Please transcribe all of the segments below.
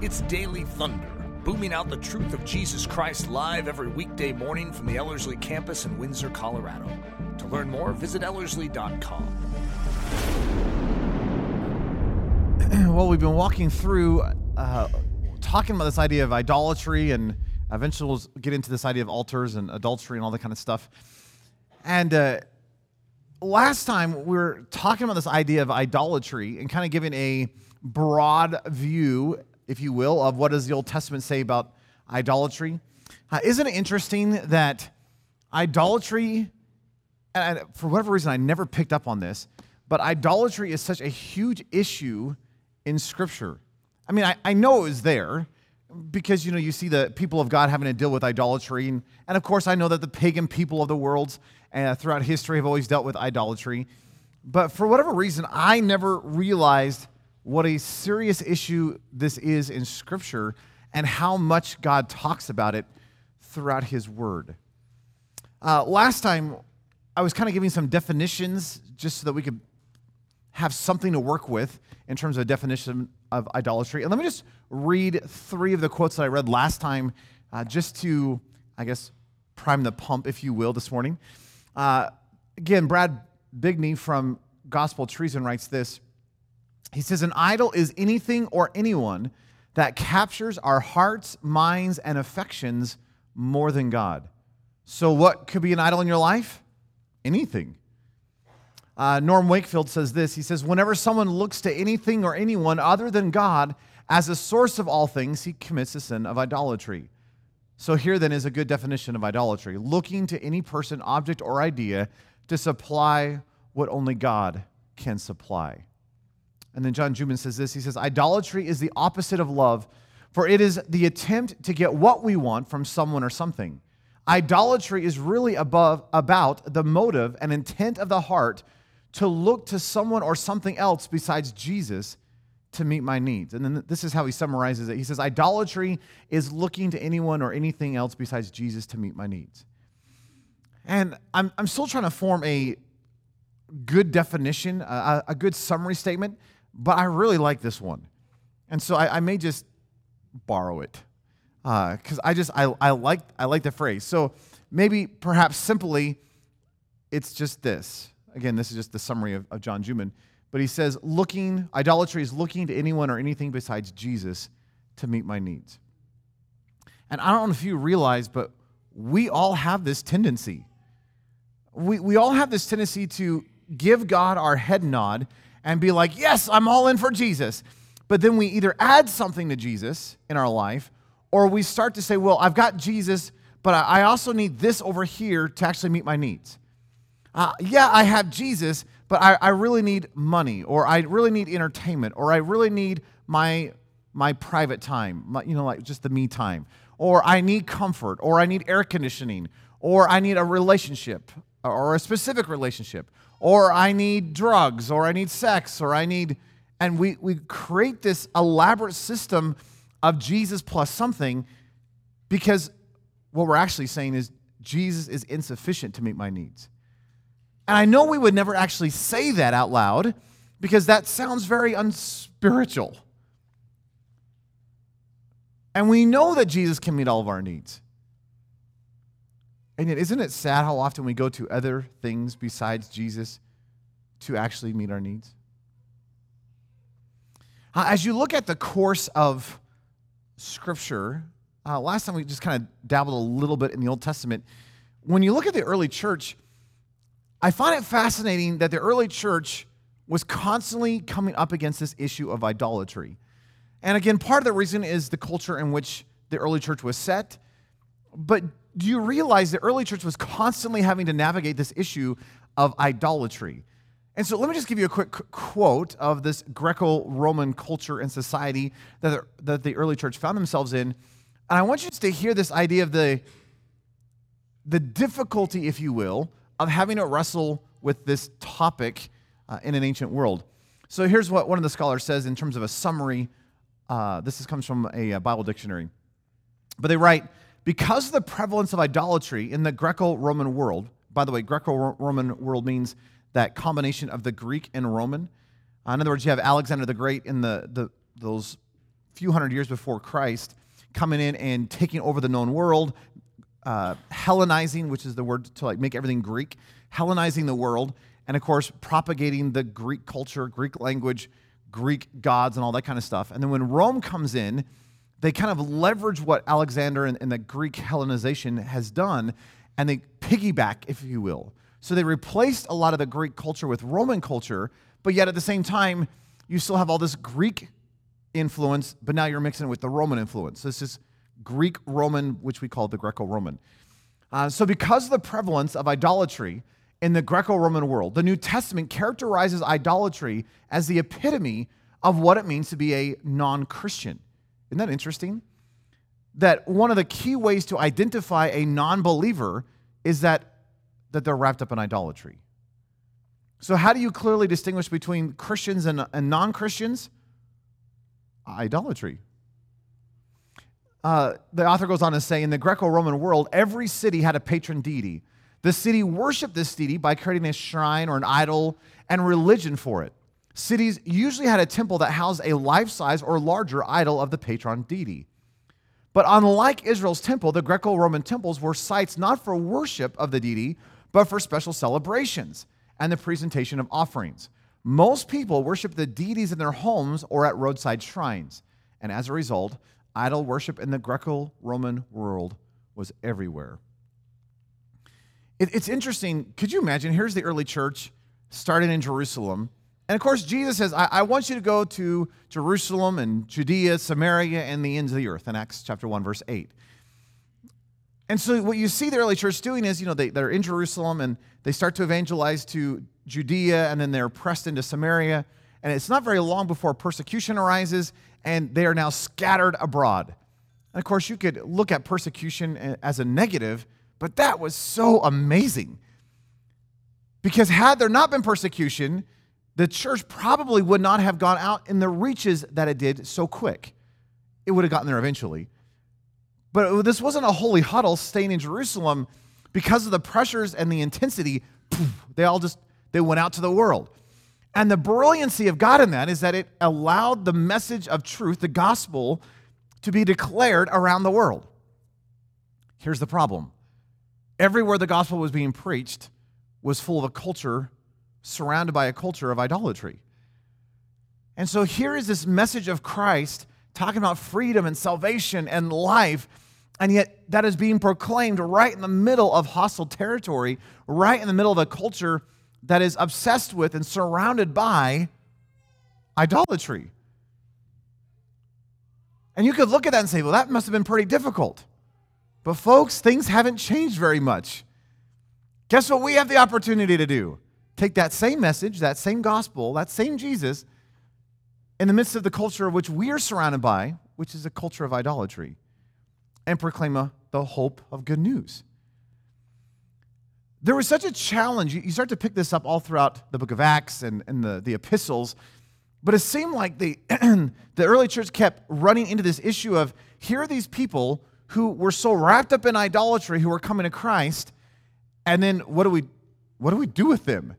It's Daily Thunder, booming out the truth of Jesus Christ live every weekday morning from the Ellerslie campus in Windsor, Colorado. To learn more, visit Ellerslie.com. well, we've been walking through, uh, talking about this idea of idolatry, and eventually we'll get into this idea of altars and adultery and all that kind of stuff. And uh, last time we were talking about this idea of idolatry and kind of giving a broad view, if you will, of what does the Old Testament say about idolatry. Uh, isn't it interesting that idolatry, and for whatever reason, I never picked up on this, but idolatry is such a huge issue in Scripture. I mean, I, I know it was there because, you know, you see the people of God having to deal with idolatry. And, and of course, I know that the pagan people of the world uh, throughout history have always dealt with idolatry. But for whatever reason, I never realized what a serious issue this is in Scripture and how much God talks about it throughout His Word. Uh, last time, I was kind of giving some definitions just so that we could have something to work with in terms of a definition of idolatry. And let me just read three of the quotes that I read last time, uh, just to, I guess, prime the pump, if you will, this morning. Uh, again, Brad Bigney from Gospel Treason writes this. He says, An idol is anything or anyone that captures our hearts, minds, and affections more than God. So, what could be an idol in your life? Anything. Uh, Norm Wakefield says this He says, Whenever someone looks to anything or anyone other than God as a source of all things, he commits the sin of idolatry. So, here then is a good definition of idolatry looking to any person, object, or idea to supply what only God can supply. And then John Juman says this He says, Idolatry is the opposite of love, for it is the attempt to get what we want from someone or something. Idolatry is really above, about the motive and intent of the heart to look to someone or something else besides Jesus to meet my needs. And then this is how he summarizes it. He says, Idolatry is looking to anyone or anything else besides Jesus to meet my needs. And I'm, I'm still trying to form a good definition, a, a good summary statement, but I really like this one. And so I, I may just borrow it because uh, I just, I, I, like, I like the phrase. So maybe perhaps simply, it's just this Again, this is just the summary of, of John Juman. But he says, looking, idolatry is looking to anyone or anything besides Jesus to meet my needs. And I don't know if you realize, but we all have this tendency. We, we all have this tendency to give God our head nod and be like, yes, I'm all in for Jesus. But then we either add something to Jesus in our life, or we start to say, well, I've got Jesus, but I also need this over here to actually meet my needs uh, yeah, I have Jesus, but I, I really need money, or I really need entertainment, or I really need my my private time, my, you know, like just the me time, or I need comfort, or I need air conditioning, or I need a relationship, or a specific relationship, or I need drugs, or I need sex, or I need, and we we create this elaborate system of Jesus plus something, because what we're actually saying is Jesus is insufficient to meet my needs. And I know we would never actually say that out loud because that sounds very unspiritual. And we know that Jesus can meet all of our needs. And yet, isn't it sad how often we go to other things besides Jesus to actually meet our needs? Uh, as you look at the course of Scripture, uh, last time we just kind of dabbled a little bit in the Old Testament. When you look at the early church, I find it fascinating that the early church was constantly coming up against this issue of idolatry. And again, part of the reason is the culture in which the early church was set. But do you realize the early church was constantly having to navigate this issue of idolatry? And so let me just give you a quick quote of this Greco Roman culture and society that the, that the early church found themselves in. And I want you to hear this idea of the, the difficulty, if you will, of having to wrestle with this topic uh, in an ancient world. So here's what one of the scholars says in terms of a summary. Uh, this is, comes from a, a Bible dictionary. But they write, because of the prevalence of idolatry in the Greco Roman world, by the way, Greco Roman world means that combination of the Greek and Roman. Uh, in other words, you have Alexander the Great in the, the, those few hundred years before Christ, coming in and taking over the known world, uh, Hellenizing, which is the word to like make everything Greek, Hellenizing the world, and of course propagating the Greek culture, Greek language, Greek gods, and all that kind of stuff. And then when Rome comes in, they kind of leverage what Alexander and, and the Greek Hellenization has done, and they piggyback, if you will. So they replaced a lot of the Greek culture with Roman culture, but yet at the same time, you still have all this Greek influence, but now you're mixing it with the Roman influence. This is Greek Roman, which we call the Greco Roman. Uh, so, because of the prevalence of idolatry in the Greco Roman world, the New Testament characterizes idolatry as the epitome of what it means to be a non Christian. Isn't that interesting? That one of the key ways to identify a non believer is that, that they're wrapped up in idolatry. So, how do you clearly distinguish between Christians and, and non Christians? Idolatry. Uh, the author goes on to say in the Greco Roman world, every city had a patron deity. The city worshiped this deity by creating a shrine or an idol and religion for it. Cities usually had a temple that housed a life size or larger idol of the patron deity. But unlike Israel's temple, the Greco Roman temples were sites not for worship of the deity, but for special celebrations and the presentation of offerings. Most people worship the deities in their homes or at roadside shrines. And as a result, idol worship in the Greco Roman world was everywhere. It, it's interesting. Could you imagine? Here's the early church started in Jerusalem. And of course, Jesus says, I, I, want you to go to Jerusalem and Judea, Samaria, and the ends of the earth in Acts chapter 1, verse 8. And so what you see the early church doing is, you know, they, they're in Jerusalem and they start to evangelize to Judea and then they're pressed into Samaria. And it's not very long before persecution arises and they are now scattered abroad. And of course, you could look at persecution as a negative, but that was so amazing. Because had there not been persecution, the church probably would not have gone out in the reaches that it did so quick. It would have gotten there eventually. But this wasn't a holy huddle staying in Jerusalem because of the pressures and the intensity. They all just they went out to the world. And the brilliancy of God in that is that it allowed the message of truth, the gospel, to be declared around the world. Here's the problem everywhere the gospel was being preached was full of a culture surrounded by a culture of idolatry. And so here is this message of Christ talking about freedom and salvation and life and yet, that is being proclaimed right in the middle of hostile territory, right in the middle of a culture that is obsessed with and surrounded by idolatry. And you could look at that and say, well, that must have been pretty difficult. But, folks, things haven't changed very much. Guess what we have the opportunity to do? Take that same message, that same gospel, that same Jesus, in the midst of the culture of which we are surrounded by, which is a culture of idolatry and proclaim a, the hope of good news. There was such a challenge. You start to pick this up all throughout the book of Acts and, and the, the epistles, but it seemed like the, the early church kept running into this issue of here are these people who were so wrapped up in idolatry who were coming to Christ, and then what do we, what do, we do with them?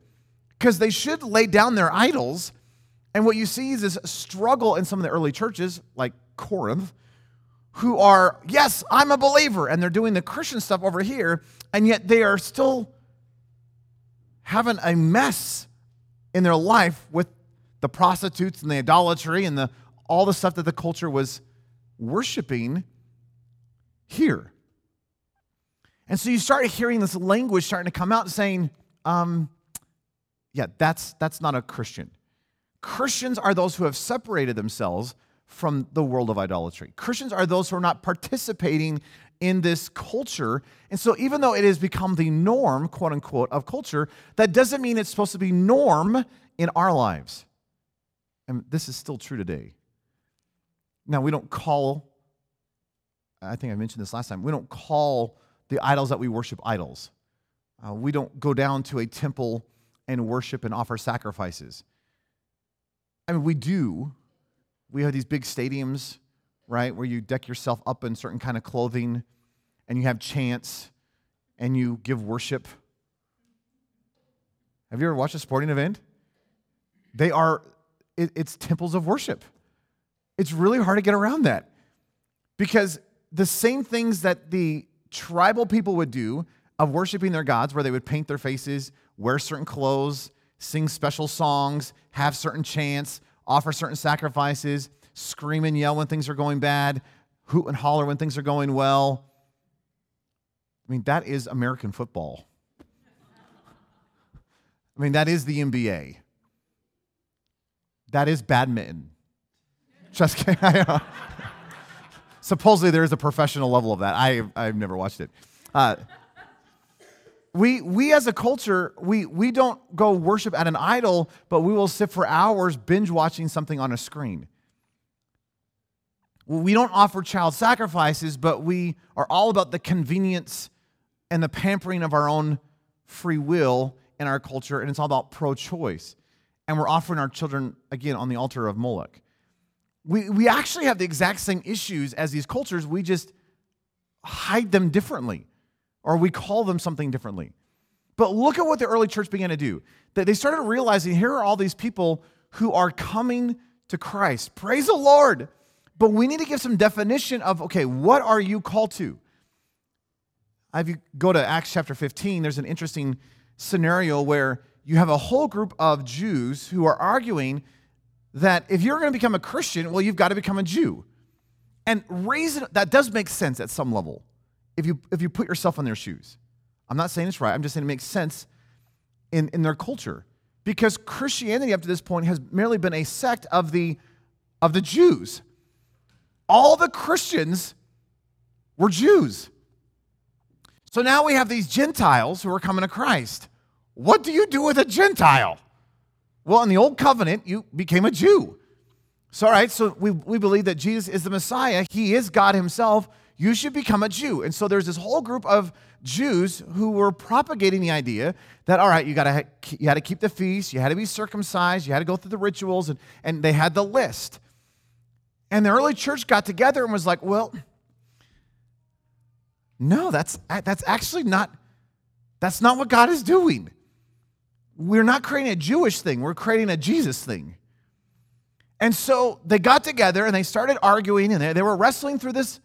Because they should lay down their idols. And what you see is this struggle in some of the early churches, like Corinth, who are, yes, I'm a believer, and they're doing the Christian stuff over here, and yet they are still having a mess in their life with the prostitutes and the idolatry and the, all the stuff that the culture was worshiping here. And so you start hearing this language starting to come out saying, um, yeah, that's, that's not a Christian. Christians are those who have separated themselves from the world of idolatry. Christians are those who are not participating in this culture. And so, even though it has become the norm, quote unquote, of culture, that doesn't mean it's supposed to be norm in our lives. And this is still true today. Now, we don't call, I think I mentioned this last time, we don't call the idols that we worship idols. Uh, we don't go down to a temple and worship and offer sacrifices. I mean, we do, we have these big stadiums, right, where you deck yourself up in certain kind of clothing and you have chants and you give worship. Have you ever watched a sporting event? They are, it, it's temples of worship. it's really hard to get around that because the same things that the tribal people would do of worshiping their gods, where they would paint their faces, wear certain clothes, sing special songs, have certain chants, offer certain sacrifices, scream and yell when things are going bad, hoot and holler when things are going well. I mean, that is American football. I mean, that is the NBA. That is badminton. Just kidding. Supposedly, there is a professional level of that. I, I've never watched it. Uh, we, we as a culture, we, we don't go worship at an idol, but we will sit for hours binge watching something on a screen. We don't offer child sacrifices, but we are all about the convenience and the pampering of our own free will in our culture, and it's all about pro choice. And we're offering our children, again, on the altar of Moloch. We, we actually have the exact same issues as these cultures, we just hide them differently or we call them something differently. But look at what the early church began to do. That they started realizing here are all these people who are coming to Christ. Praise the Lord. But we need to give some definition of okay, what are you called to? If you go to Acts chapter 15, there's an interesting scenario where you have a whole group of Jews who are arguing that if you're going to become a Christian, well, you've got to become a Jew. And reason that does make sense at some level if you, if you put yourself in their shoes. I'm not saying it's right, I'm just saying it makes sense in, in their culture. Because Christianity up to this point has merely been a sect of the, of the Jews. All the Christians were Jews. So now we have these Gentiles who are coming to Christ. What do you do with a Gentile? Well, in the Old Covenant, you became a Jew. So, all right, so we, we believe that Jesus is the Messiah. He is God Himself you should become a Jew. And so there's this whole group of Jews who were propagating the idea that, all right, you, gotta, you had to keep the feast, you had to be circumcised, you had to go through the rituals, and, and they had the list. And the early church got together and was like, well, no, that's, that's actually not, that's not what God is doing. We're not creating a Jewish thing, we're creating a Jesus thing. And so they got together and they started arguing and they, they were wrestling through this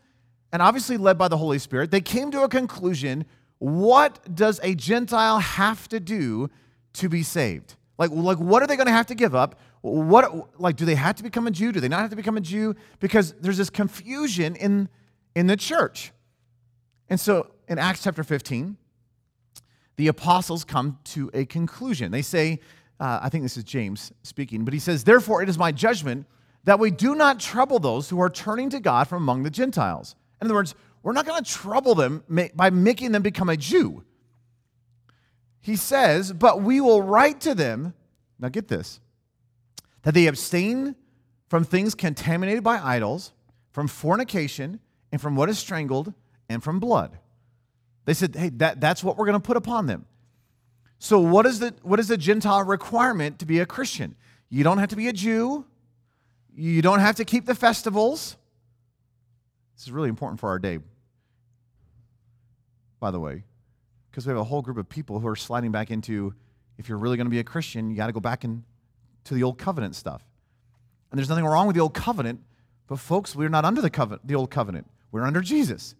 and obviously led by the Holy Spirit, they came to a conclusion what does a Gentile have to do to be saved? Like, like what are they going to have to give up? What, like, do they have to become a Jew? Do they not have to become a Jew? Because there's this confusion in, in the church. And so in Acts chapter 15, the apostles come to a conclusion. They say, uh, I think this is James speaking, but he says, Therefore, it is my judgment that we do not trouble those who are turning to God from among the Gentiles in other words, we're not going to trouble them by making them become a Jew. He says, but we will write to them, now get this, that they abstain from things contaminated by idols, from fornication, and from what is strangled, and from blood. They said, hey, that, that's what we're going to put upon them. So, what is, the, what is the Gentile requirement to be a Christian? You don't have to be a Jew. You don't have to keep the festivals. This is really important for our day, by the way, because we have a whole group of people who are sliding back into if you're really going to be a Christian, you got to go back into the old covenant stuff. And there's nothing wrong with the old covenant, but folks, we're not under the covenant, the old covenant. We're under Jesus,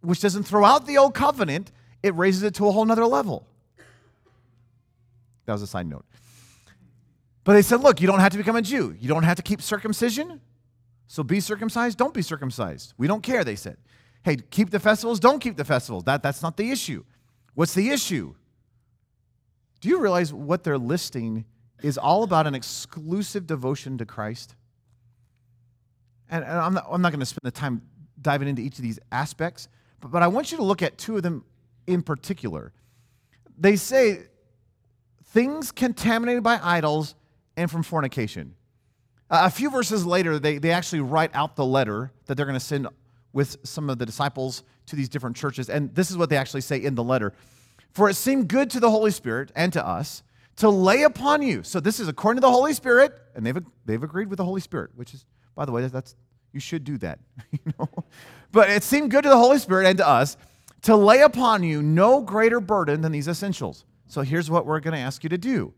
which doesn't throw out the old covenant, it raises it to a whole nother level. That was a side note. But they said, look, you don't have to become a Jew. You don't have to keep circumcision. So be circumcised, don't be circumcised. We don't care, they said. Hey, keep the festivals, don't keep the festivals. That, that's not the issue. What's the issue? Do you realize what they're listing is all about an exclusive devotion to Christ? And, and I'm not, I'm not going to spend the time diving into each of these aspects, but, but I want you to look at two of them in particular. They say things contaminated by idols and from fornication. A few verses later, they, they actually write out the letter that they're going to send with some of the disciples to these different churches. And this is what they actually say in the letter For it seemed good to the Holy Spirit and to us to lay upon you. So this is according to the Holy Spirit, and they've, they've agreed with the Holy Spirit, which is, by the way, that's, you should do that. you know? But it seemed good to the Holy Spirit and to us to lay upon you no greater burden than these essentials. So here's what we're going to ask you to do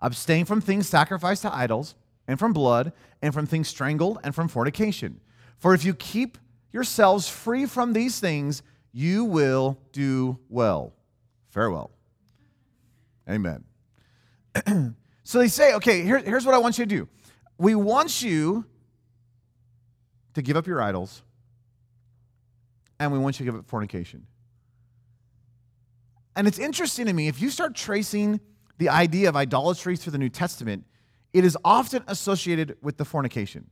abstain from things sacrificed to idols and from blood, and from things strangled, and from fornication. For if you keep yourselves free from these things, you will do well. Farewell. Amen. so they say, okay, here, here's what I want you to do. We want you to give up your idols, and we want you to give up fornication. And it's interesting to me, if you start tracing the idea of idolatry through the New Testament, it is often associated with the fornication.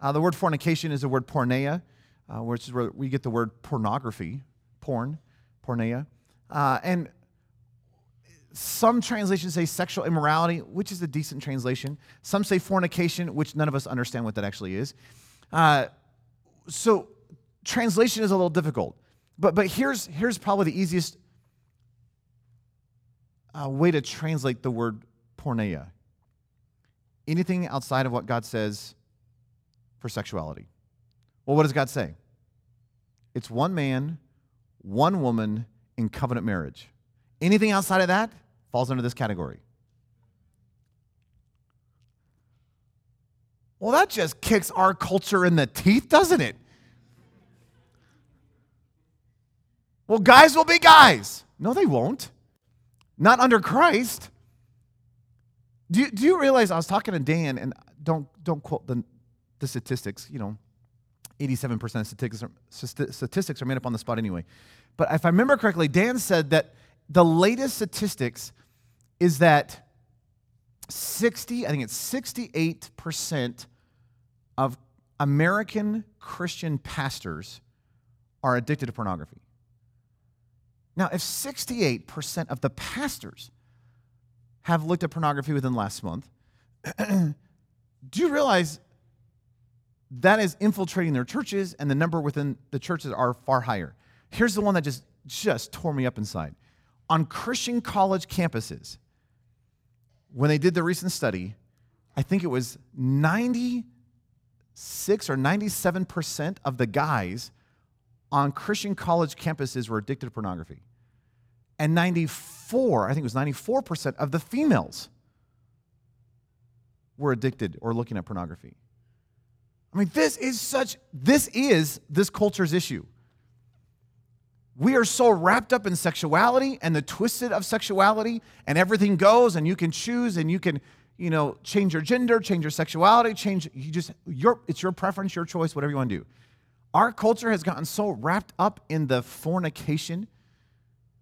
Uh, the word fornication is the word porneia, uh, which is where we get the word pornography, porn, porneia. Uh, and some translations say sexual immorality, which is a decent translation. Some say fornication, which none of us understand what that actually is. Uh, so translation is a little difficult. But, but here's, here's probably the easiest uh, way to translate the word porneia anything outside of what God says for sexuality. Well, what does God say? It's one man, one woman in covenant marriage. Anything outside of that falls under this category. Well, that just kicks our culture in the teeth, doesn't it? Well, guys will be guys. No, they won't. Not under Christ. Do you, do you realize I was talking to Dan, and don't, don't quote the, the statistics, you know, 87% of statistics are, statistics are made up on the spot anyway. But if I remember correctly, Dan said that the latest statistics is that 60, I think it's 68% of American Christian pastors are addicted to pornography. Now, if 68% of the pastors have looked at pornography within the last month, do you realize that is infiltrating their churches and the number within the churches are far higher? Here's the one that just, just tore me up inside. On Christian college campuses, when they did the recent study, I think it was 96 or 97% of the guys on Christian college campuses were addicted to pornography. And 94, I think it was 94% of the females were addicted or looking at pornography. I mean, this is such, this is this culture's issue. We are so wrapped up in sexuality and the twisted of sexuality, and everything goes, and you can choose, and you can, you know, change your gender, change your sexuality, change, you just, your, it's your preference, your choice, whatever you want to do. Our culture has gotten so wrapped up in the fornication,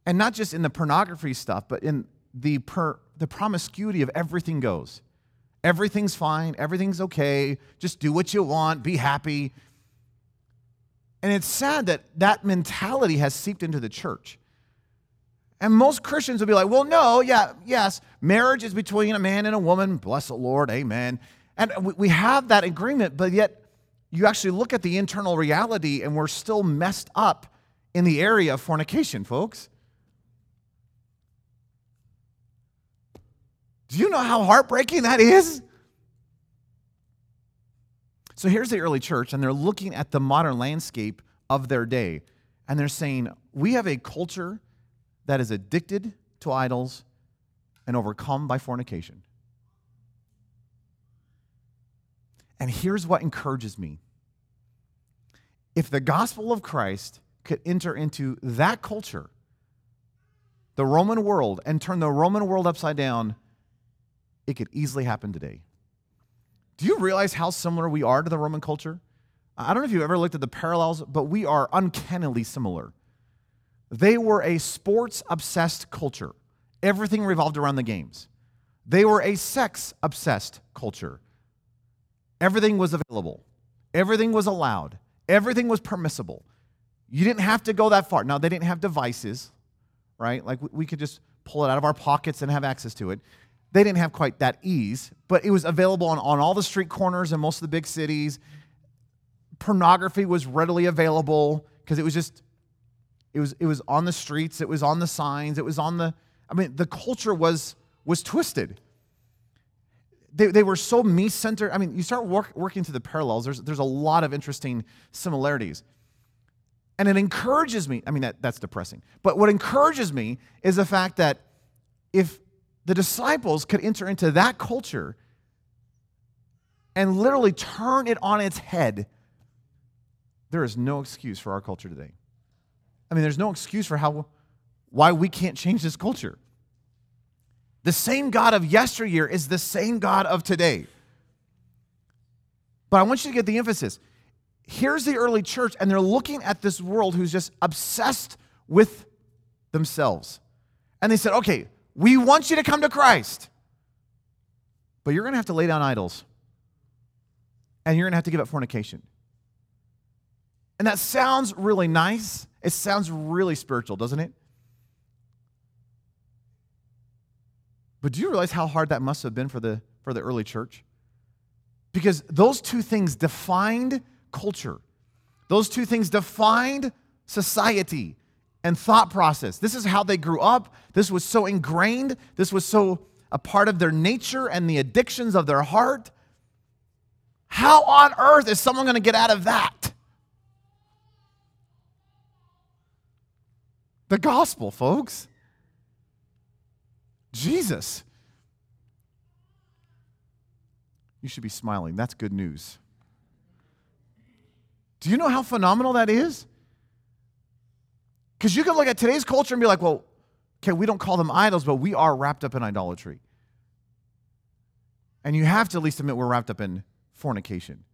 and not just in the pornography stuff, but in the, per, the promiscuity of everything goes. Everything's fine, everything's okay, just do what you want, be happy. And it's sad that that mentality has seeped into the church. And most Christians would be like, well, no, yeah, yes, marriage is between a man and a woman. Bless the Lord, amen. And we have that agreement, but yet you actually look at the internal reality and we're still messed up in the area of fornication, folks. Do you know how heartbreaking that is? So here's the early church, and they're looking at the modern landscape of their day, and they're saying, We have a culture that is addicted to idols and overcome by fornication. And here's what encourages me if the gospel of Christ could enter into that culture, the Roman world, and turn the Roman world upside down, it could easily happen today. Do you realize how similar we are to the Roman culture? I don't know if you've ever looked at the parallels, but we are uncannily similar. They were a sports obsessed culture, everything revolved around the games. They were a sex obsessed culture. Everything was available, everything was allowed, everything was permissible. You didn't have to go that far. Now, they didn't have devices, right? Like we could just pull it out of our pockets and have access to it. They didn't have quite that ease, but it was available on, on all the street corners in most of the big cities. Pornography was readily available because it was just, it was, it was on the streets, it was on the signs, it was on the, I mean, the culture was, was twisted. They, they were so me centered. I mean, you start work, working through the parallels, there's, there's a lot of interesting similarities. And it encourages me. I mean, that, that's depressing. But what encourages me is the fact that if the disciples could enter into that culture, and literally turn it on its head, there is no excuse for our culture today. I mean, there's no excuse for how why we can't change this culture. The same God of yesteryear is the same God of today. But I want you to get the emphasis. Here's the early church, and they're looking at this world who's just obsessed with themselves. And they said, okay, we want you to come to Christ, but you're going to have to lay down idols, and you're going to have to give up fornication. And that sounds really nice. It sounds really spiritual, doesn't it? But do you realize how hard that must have been for the, for the early church? Because those two things defined culture, those two things defined society and thought process. This is how they grew up. This was so ingrained, this was so a part of their nature and the addictions of their heart. How on earth is someone going to get out of that? The gospel, folks. Jesus. You should be smiling. That's good news. Do you know how phenomenal that is? Because you can look at today's culture and be like, well, okay, we don't call them idols, but we are wrapped up in idolatry. And you have to at least admit we're wrapped up in fornication.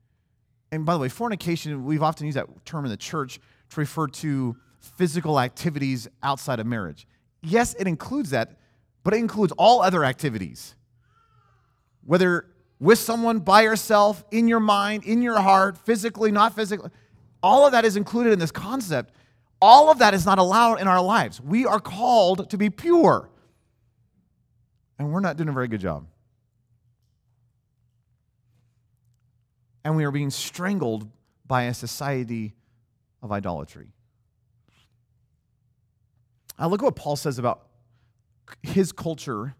And by the way, fornication, we've often used that term in the church to refer to physical activities outside of marriage. Yes, it includes that, but it includes all other activities. Whether with someone, by yourself, in your mind, in your heart, physically, not physically, all of that is included in this concept. All of that is not allowed in our lives. We are called to be pure. And we're not doing a very good job. And we are being strangled by a society of idolatry. I look at what Paul says about his culture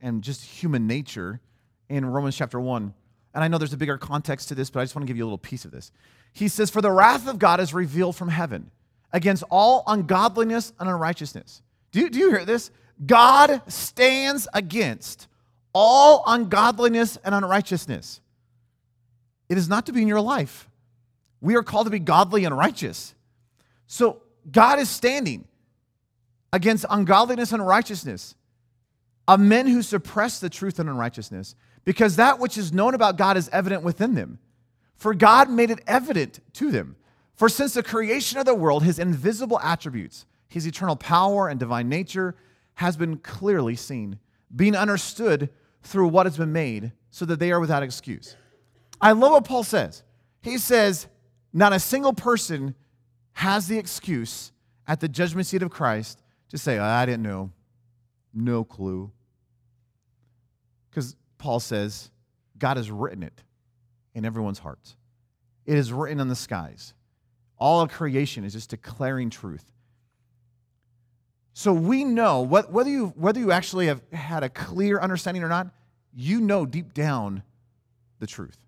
and just human nature in Romans chapter 1. And I know there's a bigger context to this, but I just want to give you a little piece of this. He says, For the wrath of God is revealed from heaven against all ungodliness and unrighteousness. Do you, do you hear this? God stands against all ungodliness and unrighteousness. It is not to be in your life. We are called to be godly and righteous. So God is standing against ungodliness and righteousness of men who suppress the truth and unrighteousness, because that which is known about God is evident within them. For God made it evident to them. For since the creation of the world, his invisible attributes, his eternal power and divine nature, has been clearly seen, being understood through what has been made, so that they are without excuse. I love what Paul says. He says, Not a single person has the excuse at the judgment seat of Christ to say, I didn't know. No clue. Because Paul says, God has written it in everyone's hearts. It is written in the skies. All of creation is just declaring truth. So we know, whether you, whether you actually have had a clear understanding or not, you know deep down the truth.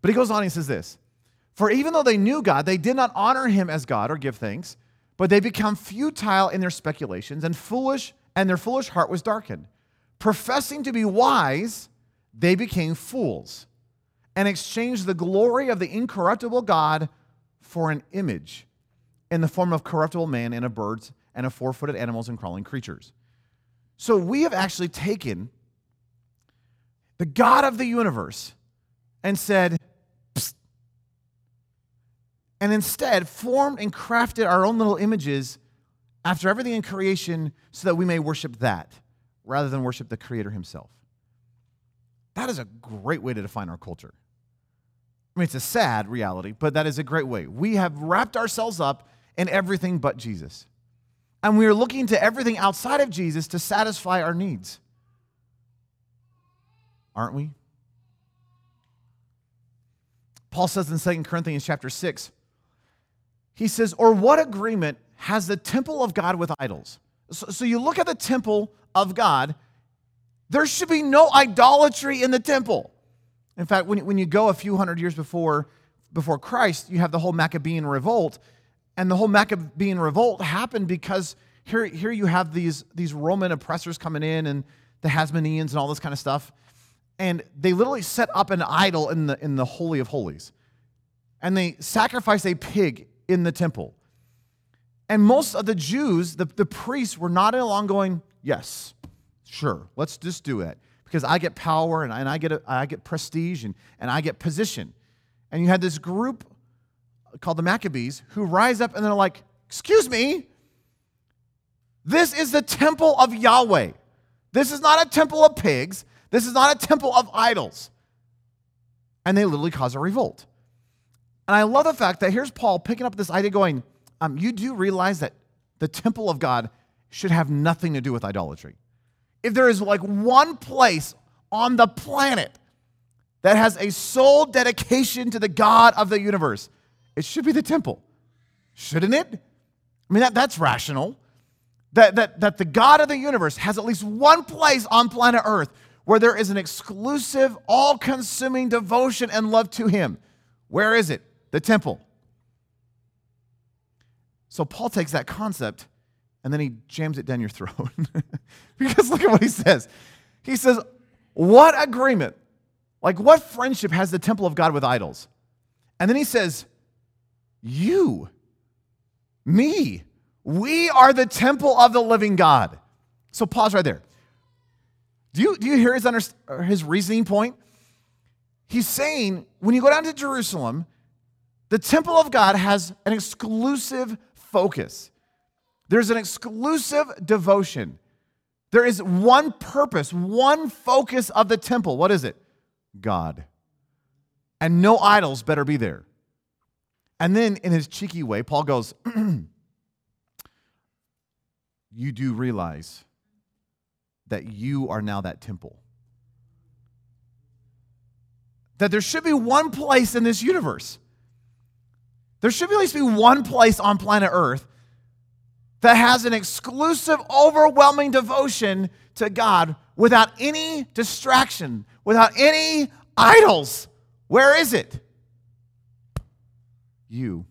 But he goes on, and says this For even though they knew God, they did not honor him as God or give thanks, but they become futile in their speculations, and foolish, and their foolish heart was darkened. Professing to be wise, they became fools and exchanged the glory of the incorruptible God for an image in the form of corruptible man and of birds and of four footed animals and crawling creatures. So we have actually taken the God of the universe and said, and instead formed and crafted our own little images after everything in creation so that we may worship that rather than worship the Creator Himself. That is a great way to define our culture. I mean, it's a sad reality, but that is a great way. We have wrapped ourselves up in everything but Jesus. And we are looking to everything outside of Jesus to satisfy our needs. Aren't we? Paul says in 2 Corinthians chapter 6, he says, Or what agreement has the temple of God with idols? So, so you look at the temple of God, there should be no idolatry in the temple. In fact, when, when you go a few hundred years before, before Christ, you have the whole Maccabean revolt. And the whole Maccabean revolt happened because here, here you have these, these Roman oppressors coming in and the Hasmoneans and all this kind of stuff. and they literally set up an idol in the, in the Holy of Holies. And they sacrificed a pig in the temple. And most of the Jews, the, the priests, were not along, going, Yes, sure, let's just do it. Because I get power and, and I, get a, I get prestige and, and I get position. And you had this group called the Maccabees who rise up and they're like, Excuse me, this is the temple of Yahweh. This is not a temple of pigs. This is not a temple of idols. And they literally cause a revolt. And I love the fact that here's Paul picking up this idea going, um, you do realize that the temple of God should have nothing to do with idolatry. If there is like one place on the planet that has a sole dedication to the God of the universe, it should be the temple. Shouldn't it? I mean, that, that's rational. That, that, that the God of the universe has at least one place on planet Earth where there is an exclusive, all consuming devotion and love to Him. Where is it? The temple. So Paul takes that concept and then he jams it down your throat. because look at what he says. He says, What agreement, like what friendship has the temple of God with idols? And then he says, You, me, we are the temple of the living God. So pause right there. Do you, do you hear his, under, his reasoning point? He's saying when you go down to Jerusalem, the temple of God has an exclusive focus. There's an exclusive devotion. There is one purpose, one focus of the temple. What is it? God. And no idols better be there. And then in his cheeky way, Paul goes, You do realize that you are now that temple. That there should be one place in this universe there should at least be one place on planet Earth that has an exclusive, overwhelming devotion to God without any distraction, without any idols. Where is it? You.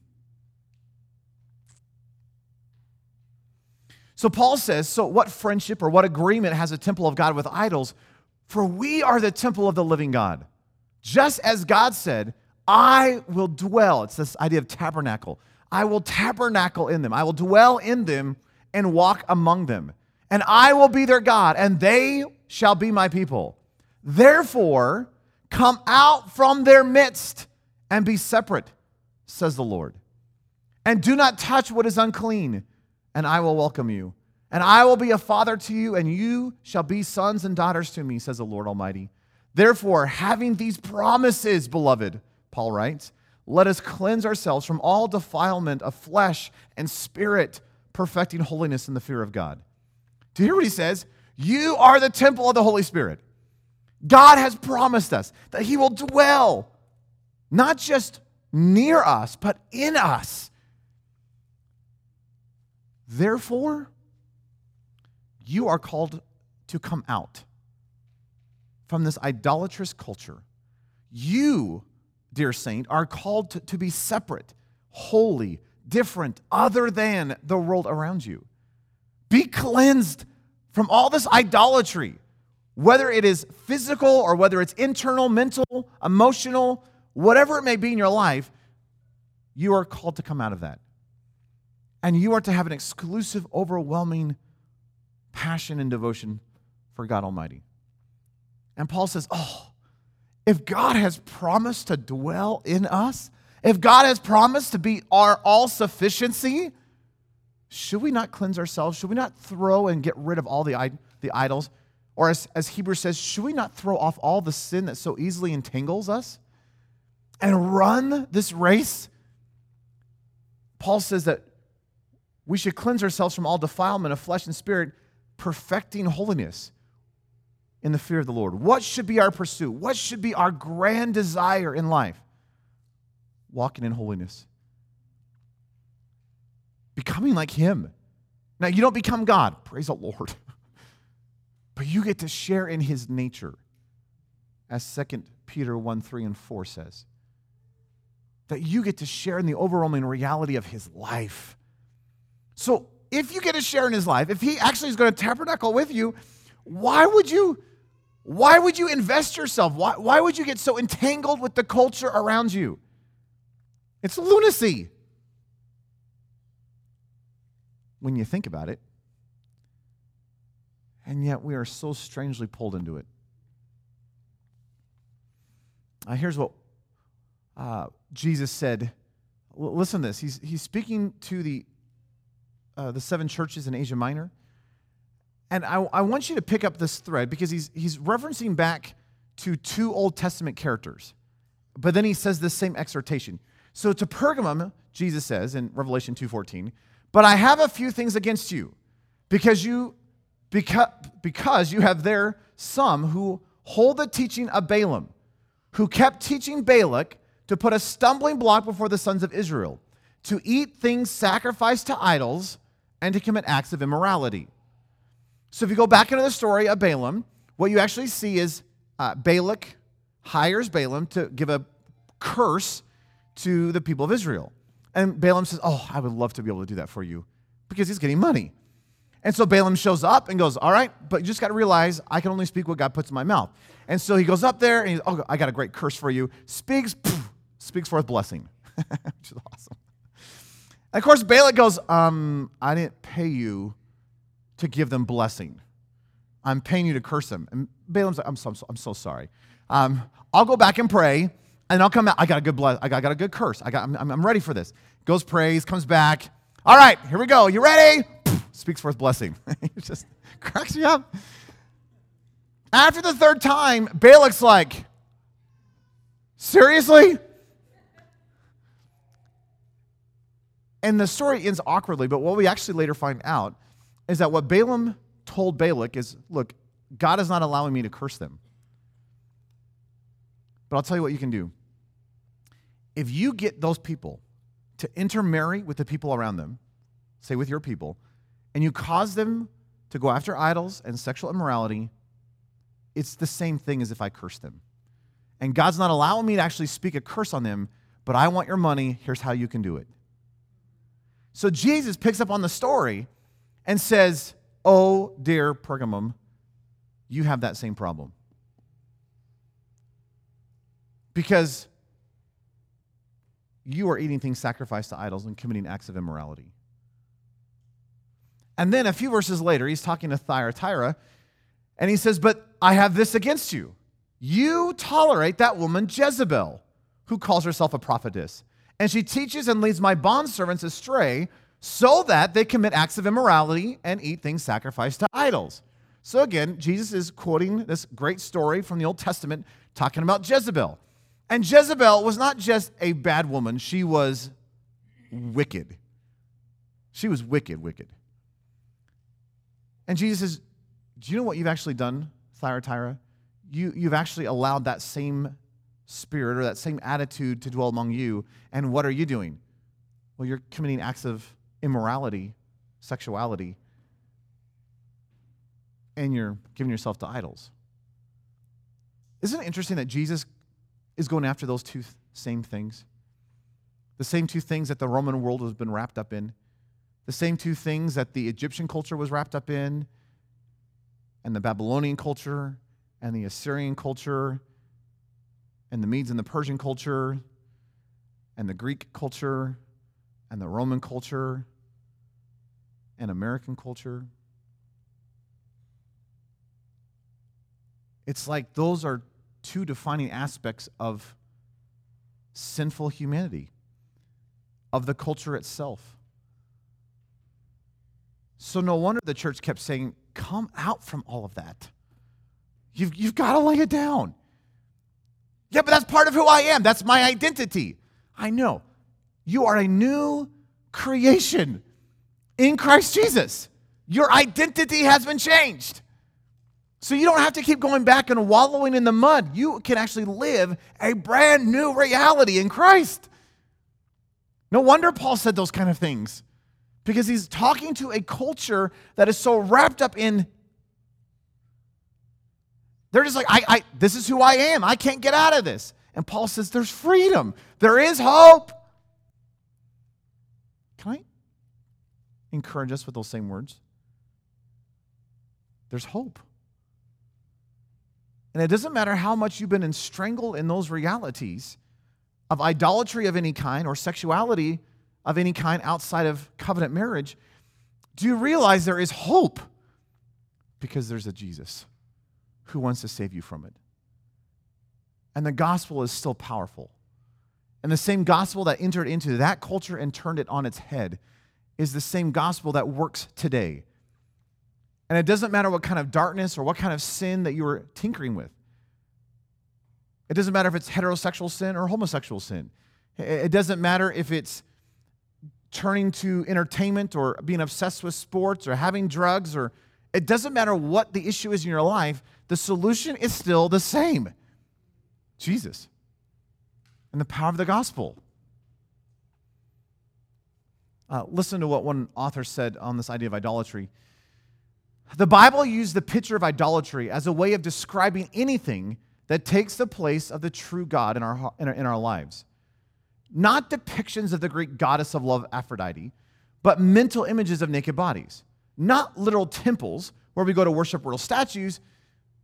So Paul says, so what friendship or what agreement has a temple of God with idols? For we are the temple of the living God. Just as God said, I will dwell. It's this idea of tabernacle. I will tabernacle in them. I will dwell in them and walk among them. And I will be their God, and they shall be my people. Therefore, come out from their midst and be separate, says the Lord. And do not touch what is unclean, and I will welcome you. And I will be a father to you, and you shall be sons and daughters to me, says the Lord Almighty. Therefore, having these promises, beloved, Paul writes, let us cleanse ourselves from all defilement of flesh and spirit, perfecting holiness in the fear of God. Do you hear what he says? You are the temple of the Holy Spirit. God has promised us that he will dwell not just near us, but in us. Therefore, you are called to come out from this idolatrous culture. You dear saint, are called to, to be separate, holy, different, other than the world around you. Be cleansed from all this idolatry, whether it is physical or whether it's internal, mental, emotional, whatever it may be in your life, you are called to come out of that. And you are to have an exclusive, overwhelming passion and devotion for God Almighty. And Paul says, Oh, if God has promised to dwell in us, if God has promised to be our all sufficiency, should we not cleanse ourselves? Should we not throw and get rid of all the, the idols? Or as, as Hebrews says, should we not throw off all the sin that so easily entangles us and run this race? Paul says that we should cleanse ourselves from all defilement of flesh and spirit, perfecting holiness in the fear of the Lord? What should be our pursuit? What should be our grand desire in life? Walking in holiness, becoming like Him. Now, you don't become God, praise the Lord, but you get to share in His nature, as 2 Peter 1 3 and 4 says. That you get to share in the overwhelming reality of His life. So, if you get to share in His life, if He actually is going to tabernacle with you, why would you Why would you invest yourself? Why, why would you get so entangled with the culture around you? It's lunacy. When you think about it. And yet we are so strangely pulled into it. Uh, here's what uh, Jesus said. L- listen to this. He's, he's speaking to the, uh, the seven churches in Asia Minor. And I, I want you to pick up this thread because he's, he's referencing back to two Old Testament characters. But then he says this same exhortation. So to Pergamum, Jesus says in Revelation 2:14, "But I have a few things against you, because you because, because you have there some who hold the teaching of Balaam, who kept teaching Balak to put a stumbling block before the sons of Israel, to eat things sacrificed to idols, and to commit acts of immorality." So if you go back into the story of Balaam, what you actually see is uh, Balak hires Balaam to give a curse to the people of Israel. And Balaam says, Oh, I would love to be able to do that for you because he's getting money. And so Balaam shows up and goes, All right, but you just got to realize I can only speak what God puts in my mouth. And so he goes up there and he's, Oh, I got a great curse for you. Speaks, poof, speaks forth blessing, which is awesome. And of course, Balak goes, um, I didn't pay you to give them blessing. I'm paying you to curse them. And Balaam's like, I'm so, I'm so, I'm so sorry. Um, I'll go back and pray, and I'll come out. I got a good bless. I got, I got a good curse. I got, I'm, I'm ready for this. Goes prays, comes back. All right, here we go. You ready? Speaks forth blessing. it just cracks me up. After the third time, Balak's like, seriously? And the story ends awkwardly, but what we actually later find out is that what Balaam told Balak is look, God is not allowing me to curse them. But I'll tell you what you can do. If you get those people to intermarry with the people around them, say with your people, and you cause them to go after idols and sexual immorality, it's the same thing as if I curse them. And God's not allowing me to actually speak a curse on them, but I want your money. Here's how you can do it. So Jesus picks up on the story and says, Oh, dear Pergamum, you have that same problem. Because you are eating things sacrificed to idols and committing acts of immorality. And then a few verses later, he's talking to Thyatira, and he says, But I have this against you. You tolerate that woman Jezebel, who calls herself a prophetess, and she teaches and leads my bondservants astray so that they commit acts of immorality and eat things sacrificed to idols. So again, Jesus is quoting this great story from the Old Testament talking about Jezebel. And Jezebel was not just a bad woman, she was wicked. She was wicked, wicked. And Jesus says, Do you know what you've actually done, Thyatira? You, you've actually allowed that same spirit or that same attitude to dwell among you. And what are you doing? Well, you're committing acts of immorality, sexuality, and you're giving yourself to idols. Isn't it interesting that Jesus is going after those two same things? The same two things that the Roman world has been wrapped up in, the same two things that the Egyptian culture was wrapped up in, and the Babylonian culture, and the Assyrian culture, and the Medes and the Persian culture, and the Greek culture, and the Roman culture, and American culture. It's like those are two defining aspects of sinful humanity, of the culture itself. So, no wonder the church kept saying, Come out from all of that. You've, you've got to lay it down. Yeah, but that's part of who I am. That's my identity. I know. You are a new creation in Christ Jesus. Your identity has been changed. So you don't have to keep going back and wallowing in the mud. You can actually live a brand new reality in Christ. No wonder Paul said those kind of things because he's talking to a culture that is so wrapped up in. They're just like, I, I, this is who I am. I can't get out of this. And Paul says, there's freedom, there is hope. Can I encourage us with those same words? There's hope. And it doesn't matter how much you've been entrangled in those realities of idolatry of any kind or sexuality of any kind outside of covenant marriage, do you realize there is hope? Because there's a Jesus who wants to save you from it. And the gospel is still powerful. And the same gospel that entered into that culture and turned it on its head is the same gospel that works today. And it doesn't matter what kind of darkness or what kind of sin that you are tinkering with. It doesn't matter if it's heterosexual sin or homosexual sin. It doesn't matter if it's turning to entertainment or being obsessed with sports or having drugs or it doesn't matter what the issue is in your life, the solution is still the same Jesus and the power of the gospel. Uh, listen to what one author said on this idea of idolatry. The Bible used the picture of idolatry as a way of describing anything that takes the place of the true God in our, in our, in our lives. Not depictions of the Greek goddess of love, Aphrodite, but mental images of naked bodies. Not literal temples where we go to worship real statues,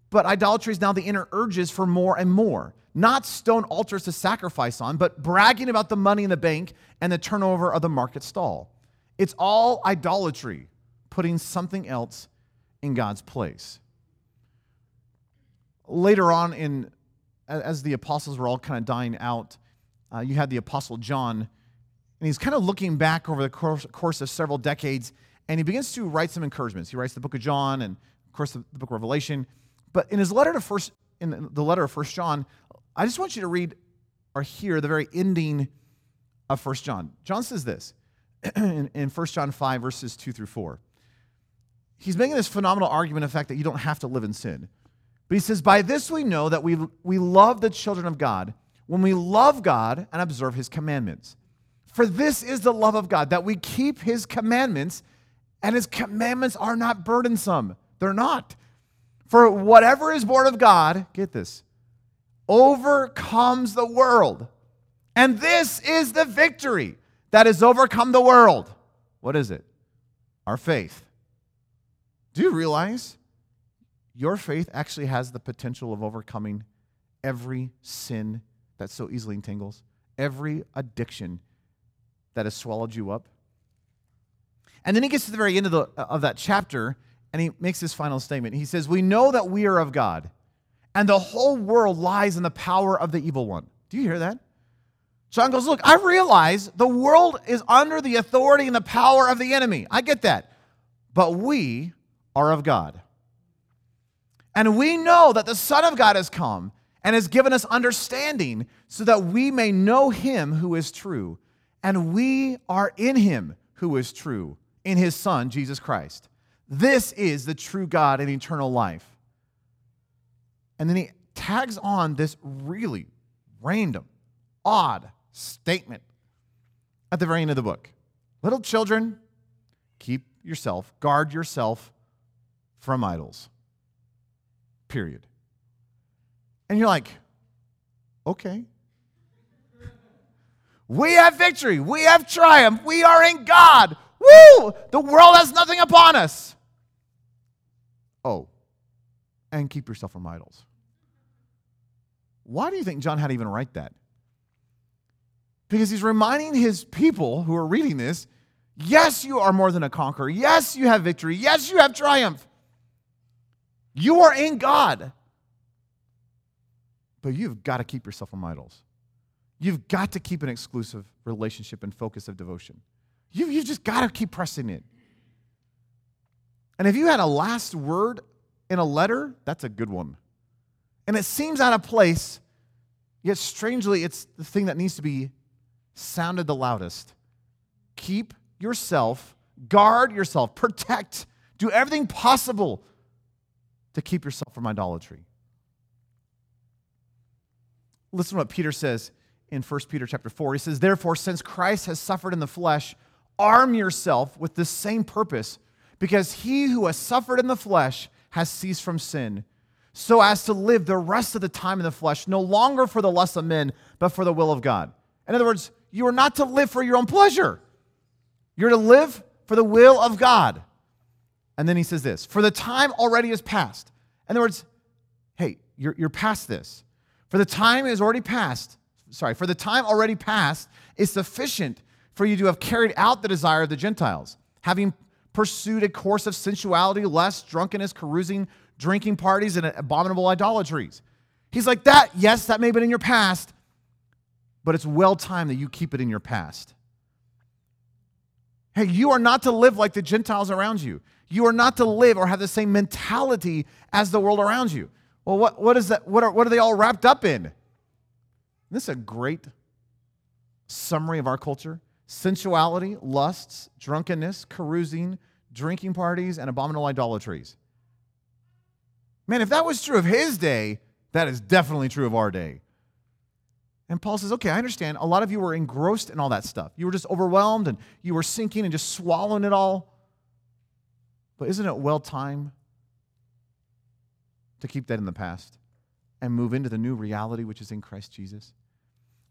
but idolatry is now the inner urges for more and more. Not stone altars to sacrifice on, but bragging about the money in the bank and the turnover of the market stall. It's all idolatry, putting something else in God's place. Later on, in as the apostles were all kind of dying out, uh, you had the apostle John, and he's kind of looking back over the course, course of several decades, and he begins to write some encouragements. He writes the book of John and, of course, the, the book of Revelation. But in his letter to first, in the letter of First John, I just want you to read or hear the very ending of First John. John says this in, in 1 John 5, verses 2 through 4 he's making this phenomenal argument of the fact that you don't have to live in sin. But he says, By this we know that we, we love the children of God when we love God and observe his commandments. For this is the love of God, that we keep his commandments, and his commandments are not burdensome. They're not. For whatever is born of God, get this, overcomes the world. And this is the victory that has overcome the world. What is it? Our faith. Do you realize your faith actually has the potential of overcoming every sin that so easily entangles, every addiction that has swallowed you up? And then he gets to the very end of, the, of that chapter and he makes this final statement. He says, We know that we are of God, and the whole world lies in the power of the evil one. Do you hear that? John goes, Look, I realize the world is under the authority and the power of the enemy. I get that. But we are of God. And we know that the Son of God has come and has given us understanding so that we may know him who is true. And we are in him who is true, in his Son, Jesus Christ. This is the true God and eternal life. And then he tags on this really random, odd statement at the very end of the book. Little children, keep yourself, guard yourself from idols. Period. And you're like, okay. We have victory. We have triumph. We are in God. Woo! The world has nothing upon us. Oh, and keep yourself from idols. Why do you think John had to even write that? Because he's reminding his people who are reading this yes, you are more than a conqueror. Yes, you have victory. Yes, you have triumph. You are in God. But you've got to keep yourself from idols. You've got to keep an exclusive relationship and focus of devotion. You, you've just got to keep pressing it. And if you had a last word in a letter, that's a good one. And it seems out of place, yet strangely, it's the thing that needs to be sounded the loudest. Keep yourself, guard yourself, protect, do everything possible to keep yourself from idolatry. Listen to what Peter says in 1 Peter chapter 4. He says, Therefore, since Christ has suffered in the flesh, arm yourself with the same purpose, because he who has suffered in the flesh has ceased from sin, so as to live the rest of the time in the flesh, no longer for the lust of men, but for the will of God. In other words, you are not to live for your own pleasure. You're to live for the will of God. And then he says this For the time already is past. In other words, hey, you're, you're past this. For the time is already past. Sorry, for the time already past is sufficient for you to have carried out the desire of the Gentiles, having pursued a course of sensuality, lust, drunkenness, carousing, drinking parties, and abominable idolatries. He's like, that, yes, that may have been in your past, but it's well time that you keep it in your past. Hey, you are not to live like the Gentiles around you. You are not to live or have the same mentality as the world around you. Well, what, what is that? What are, what are they all wrapped up in? This is a great summary of our culture sensuality, lusts, drunkenness, carousing, drinking parties, and abominable idolatries. Man, if that was true of his day, that is definitely true of our day. And Paul says, okay, I understand. A lot of you were engrossed in all that stuff. You were just overwhelmed and you were sinking and just swallowing it all. But isn't it well time to keep that in the past and move into the new reality which is in Christ Jesus?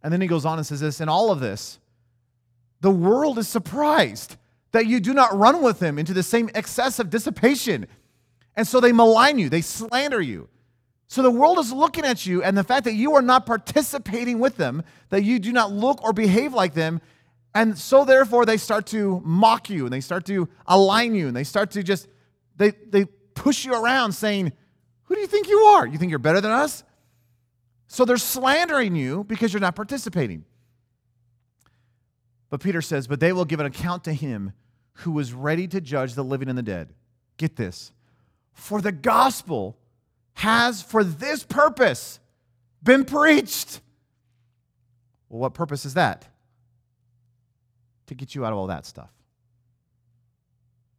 And then he goes on and says this in all of this, the world is surprised that you do not run with him into the same excess of dissipation. And so they malign you, they slander you. So the world is looking at you, and the fact that you are not participating with them, that you do not look or behave like them, and so therefore they start to mock you and they start to align you and they start to just they they push you around saying, Who do you think you are? You think you're better than us? So they're slandering you because you're not participating. But Peter says, But they will give an account to him who was ready to judge the living and the dead. Get this. For the gospel has for this purpose been preached. Well, what purpose is that? To get you out of all that stuff.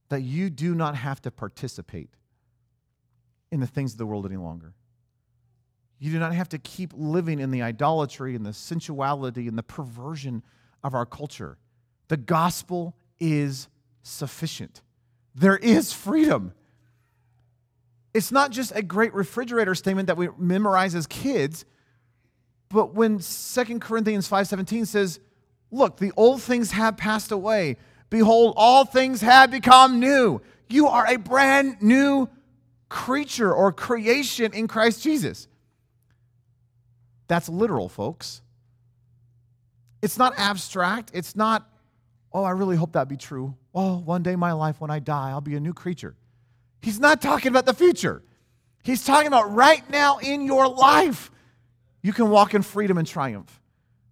That you do not have to participate in the things of the world any longer. You do not have to keep living in the idolatry and the sensuality and the perversion of our culture. The gospel is sufficient. There is freedom. It's not just a great refrigerator statement that we memorize as kids, but when 2 Corinthians 5:17 says, "Look, the old things have passed away. Behold, all things have become new." You are a brand new creature or creation in Christ Jesus. That's literal, folks. It's not abstract. It's not, oh, I really hope that be true. Oh, one day my life when I die, I'll be a new creature. He's not talking about the future. He's talking about right now in your life. You can walk in freedom and triumph.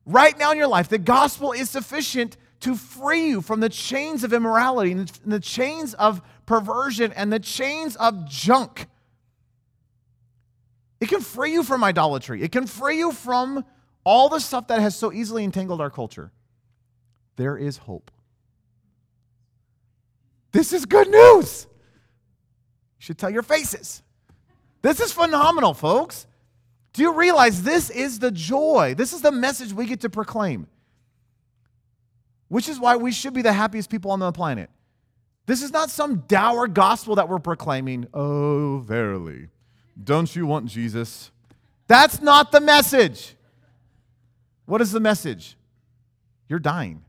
Right now in your life, the gospel is sufficient to free you from the chains of immorality and the chains of perversion and the chains of junk. It can free you from idolatry. It can free you from all the stuff that has so easily entangled our culture. There is hope. This is good news. Should tell your faces. This is phenomenal, folks. Do you realize this is the joy? This is the message we get to proclaim, which is why we should be the happiest people on the planet. This is not some dour gospel that we're proclaiming. Oh, verily, don't you want Jesus? That's not the message. What is the message? You're dying,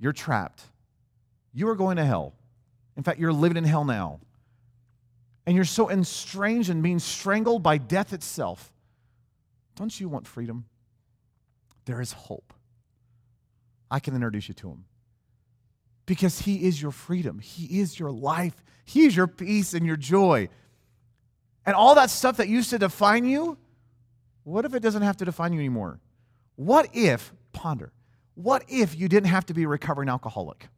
you're trapped, you are going to hell. In fact, you're living in hell now and you're so estranged and being strangled by death itself, don't you want freedom? There is hope. I can introduce you to him because he is your freedom, he is your life, he is your peace and your joy. And all that stuff that used to define you, what if it doesn't have to define you anymore? What if, ponder, what if you didn't have to be a recovering alcoholic?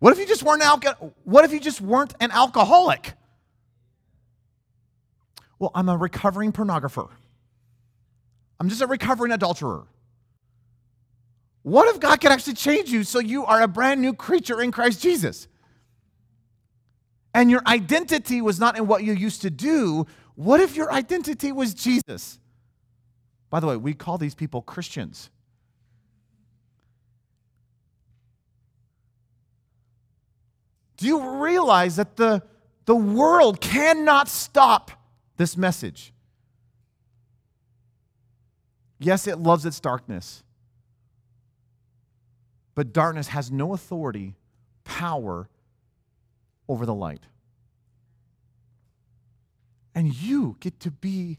What if you just weren't alco- what if you just weren't an alcoholic? Well, I'm a recovering pornographer. I'm just a recovering adulterer. What if God could actually change you so you are a brand new creature in Christ Jesus? And your identity was not in what you used to do. What if your identity was Jesus? By the way, we call these people Christians. Do you realize that the, the world cannot stop this message? Yes, it loves its darkness, but darkness has no authority, power over the light. And you get to be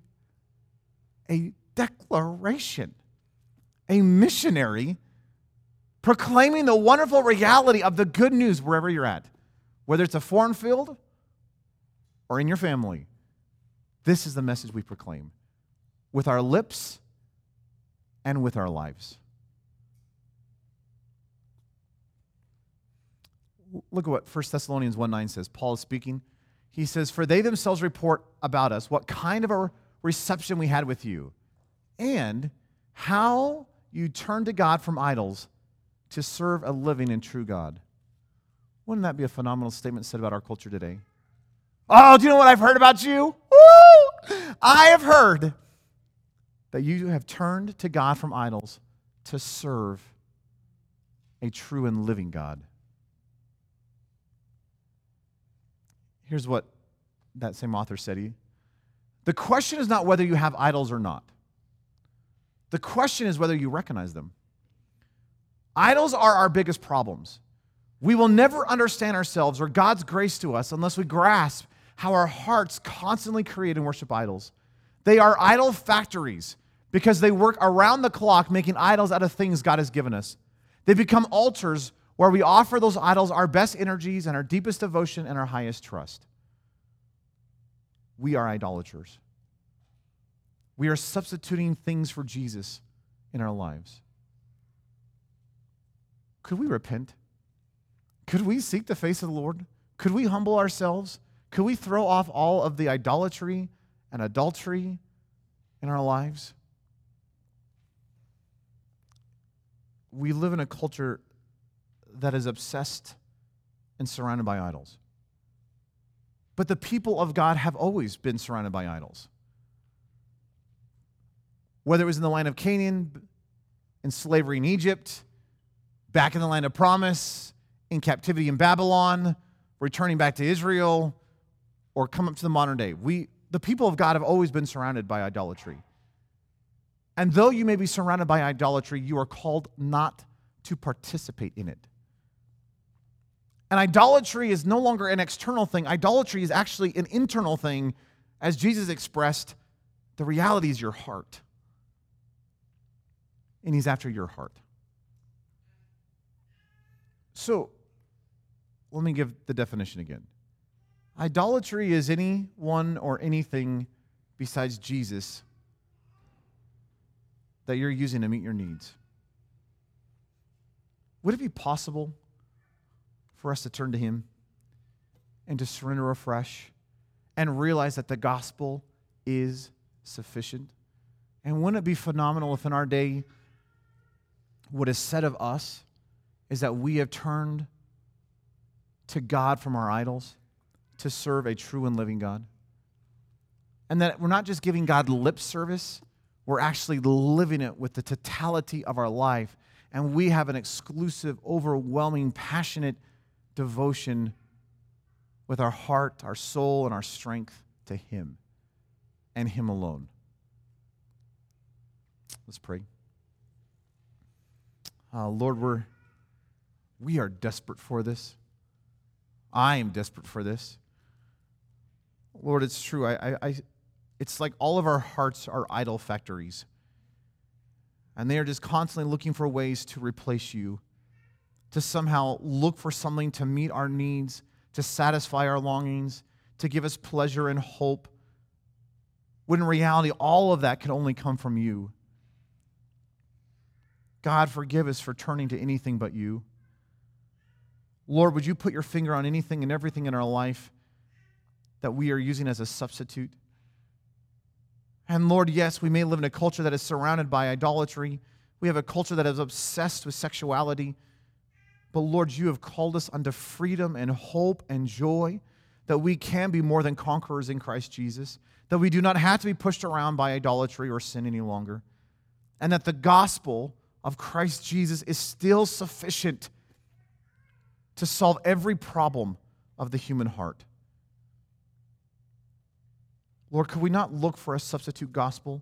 a declaration, a missionary proclaiming the wonderful reality of the good news wherever you're at, whether it's a foreign field or in your family. This is the message we proclaim with our lips and with our lives. Look at what 1 Thessalonians 1 9 says. Paul is speaking. He says, For they themselves report about us what kind of a reception we had with you, and how you turned to God from idols to serve a living and true God. Wouldn't that be a phenomenal statement said about our culture today? Oh, do you know what I've heard about you? Woo! I have heard that you have turned to God from idols to serve a true and living God. Here's what that same author said. He, the question is not whether you have idols or not. The question is whether you recognize them. Idols are our biggest problems. We will never understand ourselves or God's grace to us unless we grasp how our hearts constantly create and worship idols. They are idol factories because they work around the clock making idols out of things God has given us. They become altars where we offer those idols our best energies and our deepest devotion and our highest trust. We are idolaters. We are substituting things for Jesus in our lives. Could we repent? Could we seek the face of the Lord? Could we humble ourselves? Could we throw off all of the idolatry and adultery in our lives? We live in a culture that is obsessed and surrounded by idols. But the people of God have always been surrounded by idols. Whether it was in the land of Canaan, in slavery in Egypt, back in the land of promise, in captivity in Babylon, returning back to Israel, or come up to the modern day. We, the people of God have always been surrounded by idolatry. And though you may be surrounded by idolatry, you are called not to participate in it. And idolatry is no longer an external thing, idolatry is actually an internal thing. As Jesus expressed, the reality is your heart. And He's after your heart. So, let me give the definition again. Idolatry is anyone or anything besides Jesus that you're using to meet your needs. Would it be possible for us to turn to Him and to surrender afresh and realize that the gospel is sufficient? And wouldn't it be phenomenal if in our day, what is said of us is that we have turned to God from our idols to serve a true and living God? And that we're not just giving God lip service, we're actually living it with the totality of our life. And we have an exclusive, overwhelming, passionate devotion with our heart, our soul, and our strength to Him and Him alone. Let's pray. Uh, Lord, we're, we are desperate for this. I am desperate for this. Lord, it's true. I, I, I, it's like all of our hearts are idol factories. And they are just constantly looking for ways to replace you to somehow look for something to meet our needs, to satisfy our longings, to give us pleasure and hope, when in reality, all of that can only come from you. God, forgive us for turning to anything but you. Lord, would you put your finger on anything and everything in our life that we are using as a substitute? And Lord, yes, we may live in a culture that is surrounded by idolatry. We have a culture that is obsessed with sexuality. But Lord, you have called us unto freedom and hope and joy that we can be more than conquerors in Christ Jesus, that we do not have to be pushed around by idolatry or sin any longer, and that the gospel of Christ Jesus is still sufficient to solve every problem of the human heart. Lord, could we not look for a substitute gospel?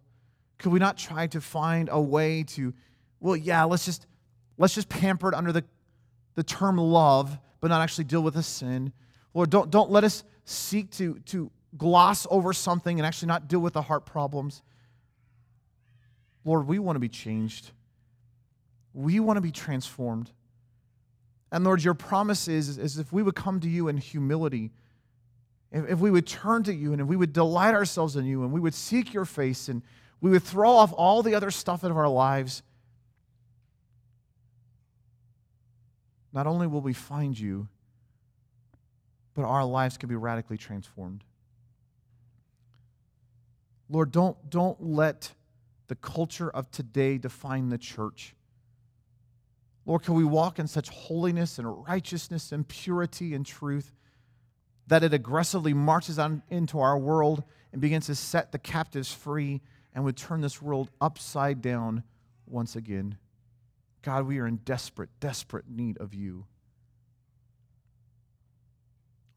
Could we not try to find a way to, well, yeah, let's just let's just pamper it under the the term love, but not actually deal with the sin. Lord, don't, don't let us seek to, to gloss over something and actually not deal with the heart problems. Lord, we want to be changed. We want to be transformed. And Lord, your promise is, is if we would come to you in humility, if, if we would turn to you and if we would delight ourselves in you and we would seek your face and we would throw off all the other stuff out of our lives, not only will we find you, but our lives can be radically transformed. Lord, don't, don't let the culture of today define the church. Lord, can we walk in such holiness and righteousness and purity and truth that it aggressively marches on into our world and begins to set the captives free and would turn this world upside down once again? God, we are in desperate, desperate need of you.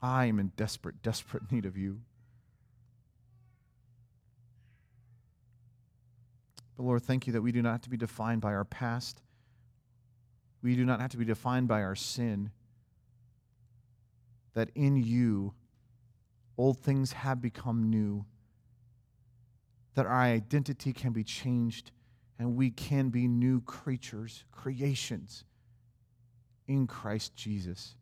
I am in desperate, desperate need of you. But Lord, thank you that we do not have to be defined by our past. We do not have to be defined by our sin. That in you, old things have become new. That our identity can be changed and we can be new creatures, creations in Christ Jesus.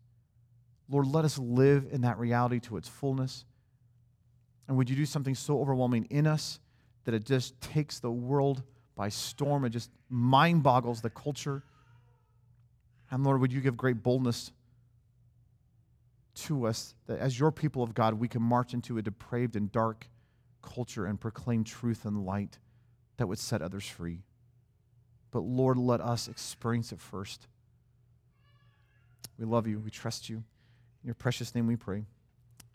Lord, let us live in that reality to its fullness. And would you do something so overwhelming in us that it just takes the world by storm? It just mind boggles the culture. And Lord, would you give great boldness to us that as your people of God, we can march into a depraved and dark culture and proclaim truth and light that would set others free. But Lord, let us experience it first. We love you. We trust you. In your precious name we pray.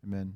Amen.